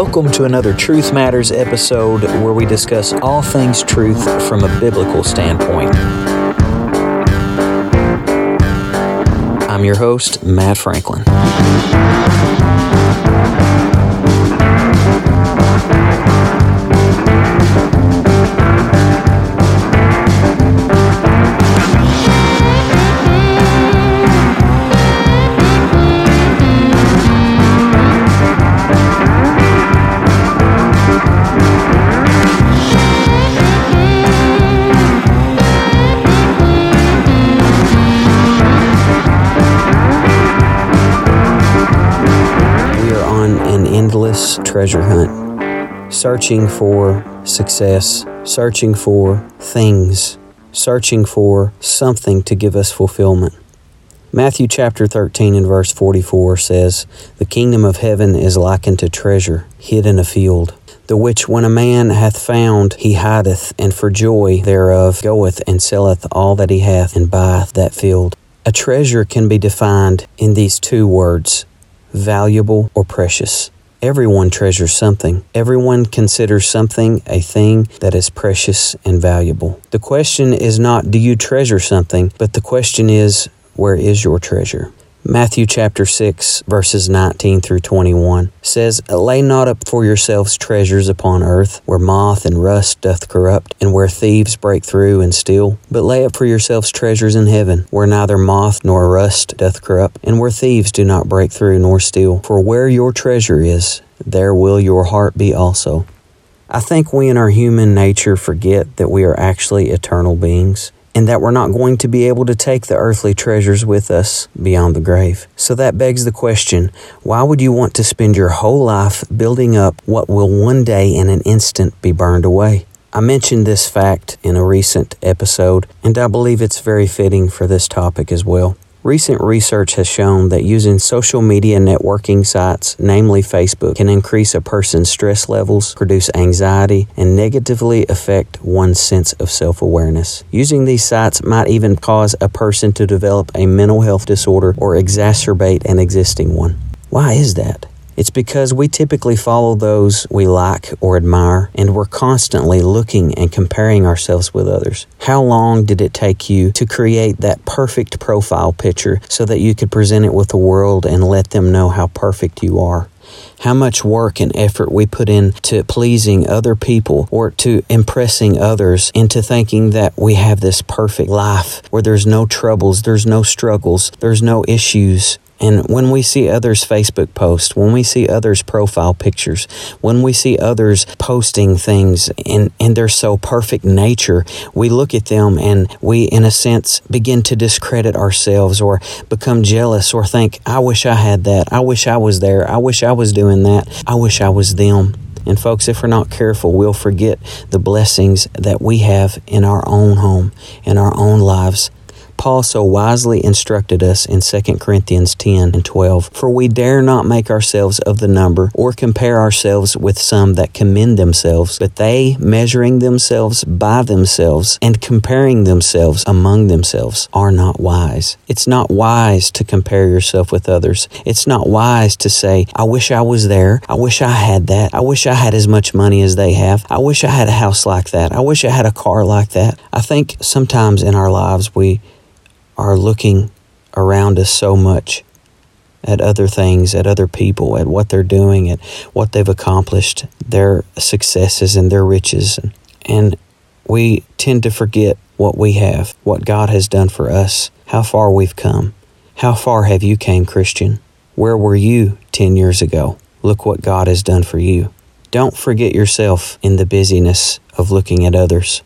Welcome to another Truth Matters episode where we discuss all things truth from a biblical standpoint. I'm your host, Matt Franklin. Treasure hunt, searching for success, searching for things, searching for something to give us fulfillment. Matthew chapter 13 and verse 44 says, The kingdom of heaven is likened to treasure hid in a field, the which when a man hath found, he hideth, and for joy thereof goeth and selleth all that he hath and buyeth that field. A treasure can be defined in these two words valuable or precious. Everyone treasures something. Everyone considers something a thing that is precious and valuable. The question is not, do you treasure something? But the question is, where is your treasure? Matthew chapter 6, verses 19 through 21 says, Lay not up for yourselves treasures upon earth, where moth and rust doth corrupt, and where thieves break through and steal. But lay up for yourselves treasures in heaven, where neither moth nor rust doth corrupt, and where thieves do not break through nor steal. For where your treasure is, there will your heart be also. I think we in our human nature forget that we are actually eternal beings and that we're not going to be able to take the earthly treasures with us beyond the grave. So that begs the question why would you want to spend your whole life building up what will one day in an instant be burned away? I mentioned this fact in a recent episode, and I believe it's very fitting for this topic as well. Recent research has shown that using social media networking sites, namely Facebook, can increase a person's stress levels, produce anxiety, and negatively affect one's sense of self awareness. Using these sites might even cause a person to develop a mental health disorder or exacerbate an existing one. Why is that? It's because we typically follow those we like or admire, and we're constantly looking and comparing ourselves with others. How long did it take you to create that perfect profile picture so that you could present it with the world and let them know how perfect you are? How much work and effort we put into pleasing other people or to impressing others into thinking that we have this perfect life where there's no troubles, there's no struggles, there's no issues. And when we see others' Facebook posts, when we see others' profile pictures, when we see others posting things in, in their so perfect nature, we look at them and we, in a sense, begin to discredit ourselves or become jealous or think, I wish I had that. I wish I was there. I wish I was doing that. I wish I was them. And folks, if we're not careful, we'll forget the blessings that we have in our own home, in our own lives. Paul so wisely instructed us in 2 Corinthians 10 and 12 For we dare not make ourselves of the number, or compare ourselves with some that commend themselves, but they, measuring themselves by themselves, and comparing themselves among themselves, are not wise. It's not wise to compare yourself with others. It's not wise to say, I wish I was there. I wish I had that. I wish I had as much money as they have. I wish I had a house like that. I wish I had a car like that. I think sometimes in our lives we are looking around us so much at other things, at other people, at what they're doing, at what they've accomplished, their successes and their riches. And we tend to forget what we have, what God has done for us, how far we've come. How far have you came, Christian? Where were you 10 years ago? Look what God has done for you. Don't forget yourself in the busyness of looking at others.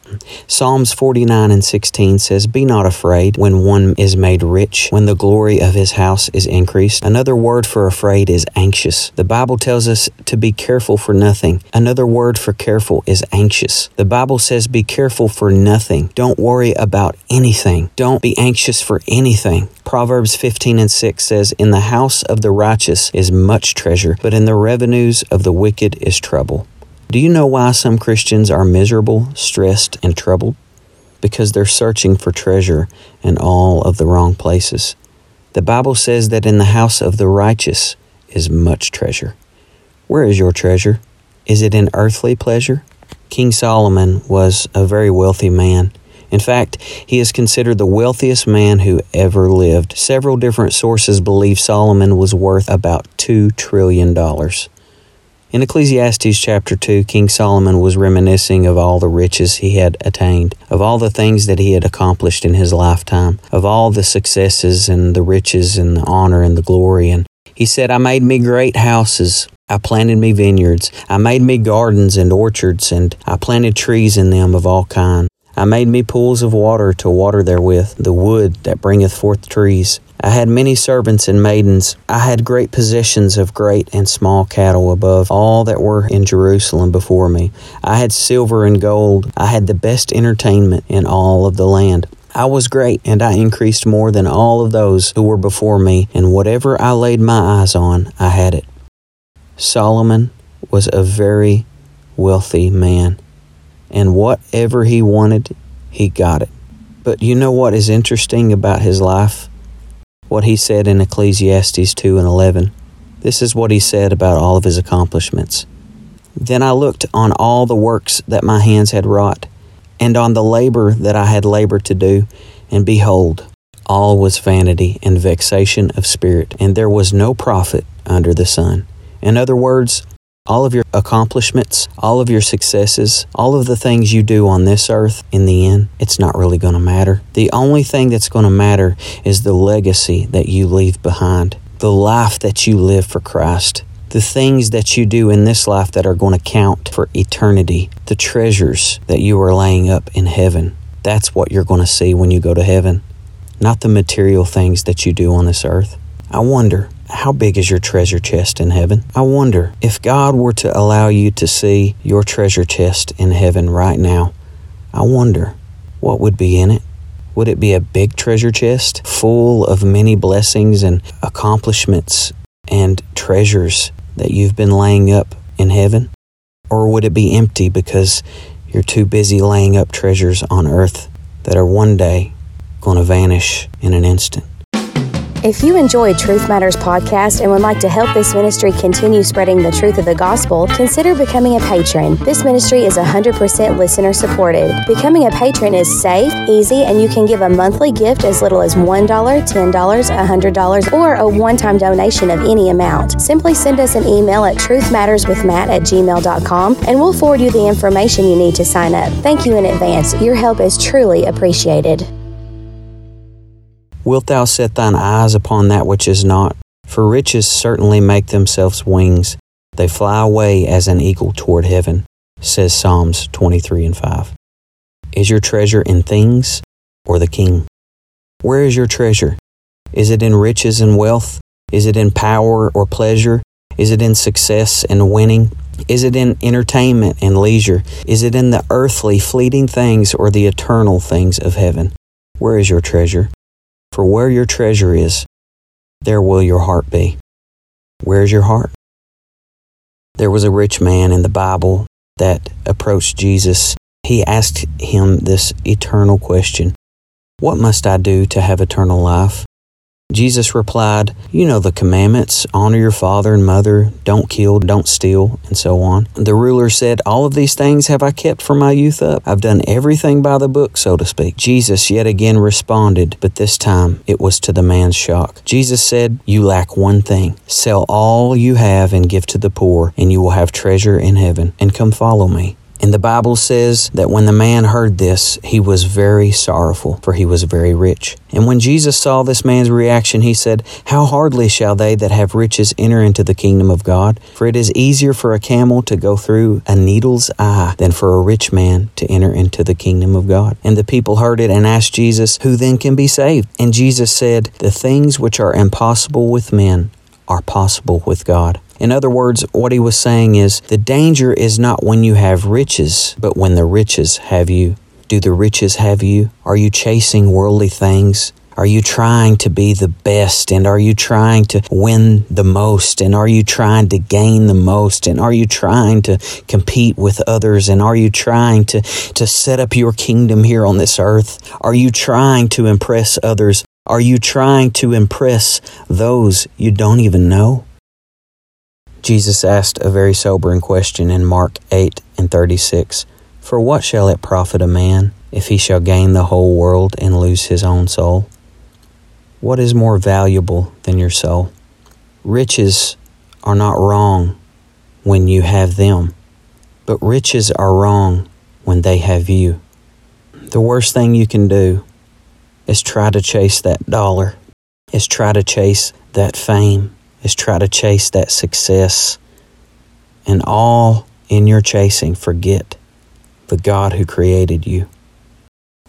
Psalms 49 and 16 says, Be not afraid when one is made rich, when the glory of his house is increased. Another word for afraid is anxious. The Bible tells us to be careful for nothing. Another word for careful is anxious. The Bible says, Be careful for nothing. Don't worry about anything. Don't be anxious for anything. Proverbs 15 and 6 says, In the house of the righteous is much treasure, but in the revenues of the wicked is trouble. Do you know why some Christians are miserable, stressed, and troubled? Because they're searching for treasure in all of the wrong places. The Bible says that in the house of the righteous is much treasure. Where is your treasure? Is it in earthly pleasure? King Solomon was a very wealthy man. In fact, he is considered the wealthiest man who ever lived. Several different sources believe Solomon was worth about $2 trillion. In Ecclesiastes chapter 2, King Solomon was reminiscing of all the riches he had attained, of all the things that he had accomplished in his lifetime, of all the successes and the riches and the honor and the glory. And he said, I made me great houses. I planted me vineyards. I made me gardens and orchards, and I planted trees in them of all kind. I made me pools of water to water therewith, the wood that bringeth forth trees. I had many servants and maidens. I had great possessions of great and small cattle above all that were in Jerusalem before me. I had silver and gold. I had the best entertainment in all of the land. I was great, and I increased more than all of those who were before me, and whatever I laid my eyes on, I had it. Solomon was a very wealthy man and whatever he wanted, he got it. But you know what is interesting about his life? What he said in Ecclesiastes 2 and 11. This is what he said about all of his accomplishments. Then I looked on all the works that my hands had wrought, and on the labor that I had labored to do, and behold, all was vanity and vexation of spirit, and there was no profit under the sun. In other words, all of your accomplishments, all of your successes, all of the things you do on this earth, in the end, it's not really going to matter. The only thing that's going to matter is the legacy that you leave behind, the life that you live for Christ, the things that you do in this life that are going to count for eternity, the treasures that you are laying up in heaven. That's what you're going to see when you go to heaven, not the material things that you do on this earth. I wonder how big is your treasure chest in heaven? I wonder if God were to allow you to see your treasure chest in heaven right now, I wonder what would be in it. Would it be a big treasure chest full of many blessings and accomplishments and treasures that you've been laying up in heaven? Or would it be empty because you're too busy laying up treasures on earth that are one day going to vanish in an instant? If you enjoy Truth Matters podcast and would like to help this ministry continue spreading the truth of the gospel, consider becoming a patron. This ministry is 100% listener supported. Becoming a patron is safe, easy, and you can give a monthly gift as little as $1, $10, $100, or a one time donation of any amount. Simply send us an email at truthmatterswithmatt at gmail.com and we'll forward you the information you need to sign up. Thank you in advance. Your help is truly appreciated. Wilt thou set thine eyes upon that which is not? For riches certainly make themselves wings. They fly away as an eagle toward heaven, says Psalms 23 and 5. Is your treasure in things or the king? Where is your treasure? Is it in riches and wealth? Is it in power or pleasure? Is it in success and winning? Is it in entertainment and leisure? Is it in the earthly, fleeting things or the eternal things of heaven? Where is your treasure? For where your treasure is, there will your heart be. Where's your heart? There was a rich man in the Bible that approached Jesus. He asked him this eternal question What must I do to have eternal life? Jesus replied, You know the commandments honor your father and mother, don't kill, don't steal, and so on. The ruler said, All of these things have I kept from my youth up. I've done everything by the book, so to speak. Jesus yet again responded, but this time it was to the man's shock. Jesus said, You lack one thing. Sell all you have and give to the poor, and you will have treasure in heaven, and come follow me. And the Bible says that when the man heard this, he was very sorrowful, for he was very rich. And when Jesus saw this man's reaction, he said, How hardly shall they that have riches enter into the kingdom of God? For it is easier for a camel to go through a needle's eye than for a rich man to enter into the kingdom of God. And the people heard it and asked Jesus, Who then can be saved? And Jesus said, The things which are impossible with men are possible with God. In other words, what he was saying is the danger is not when you have riches, but when the riches have you. Do the riches have you? Are you chasing worldly things? Are you trying to be the best? And are you trying to win the most? And are you trying to gain the most? And are you trying to compete with others? And are you trying to, to set up your kingdom here on this earth? Are you trying to impress others? Are you trying to impress those you don't even know? Jesus asked a very sobering question in Mark 8 and 36 For what shall it profit a man if he shall gain the whole world and lose his own soul? What is more valuable than your soul? Riches are not wrong when you have them, but riches are wrong when they have you. The worst thing you can do is try to chase that dollar, is try to chase that fame, is try to chase that success. And all in your chasing, forget the God who created you.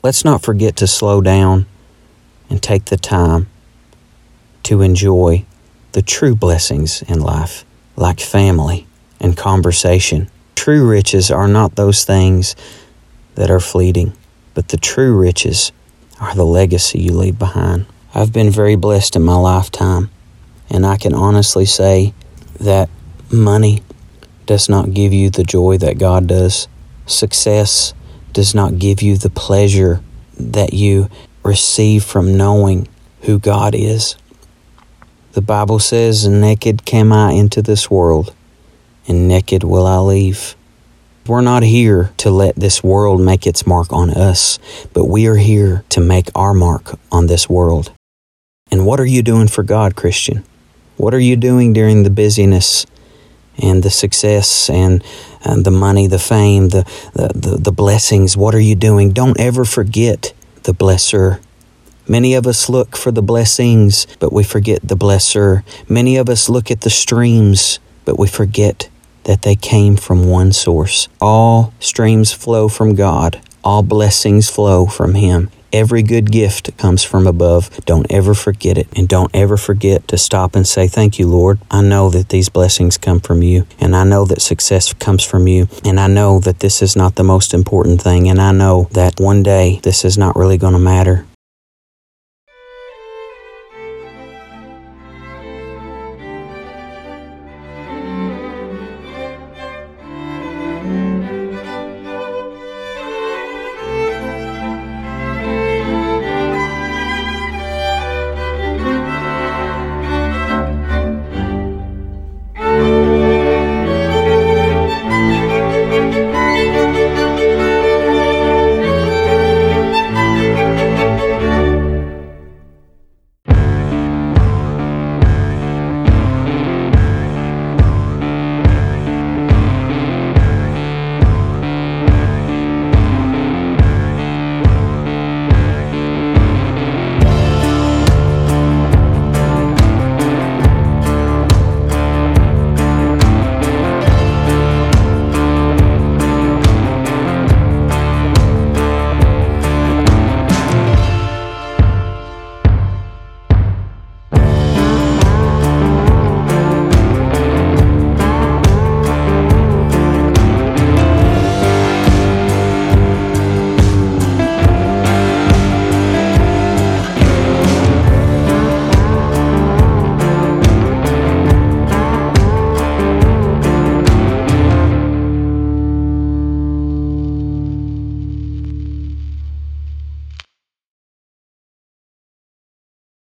Let's not forget to slow down and take the time to enjoy the true blessings in life, like family and conversation. True riches are not those things that are fleeting, but the true riches are the legacy you leave behind. I've been very blessed in my lifetime, and I can honestly say that money does not give you the joy that God does. Success does not give you the pleasure that you receive from knowing who God is. The Bible says, Naked came I into this world, and naked will I leave. We're not here to let this world make its mark on us, but we are here to make our mark on this world. And what are you doing for God, Christian? What are you doing during the busyness and the success and, and the money, the fame, the, the, the, the blessings? What are you doing? Don't ever forget the blesser. Many of us look for the blessings, but we forget the blesser. Many of us look at the streams, but we forget that they came from one source. All streams flow from God, all blessings flow from Him. Every good gift comes from above. Don't ever forget it. And don't ever forget to stop and say, Thank you, Lord. I know that these blessings come from you. And I know that success comes from you. And I know that this is not the most important thing. And I know that one day this is not really going to matter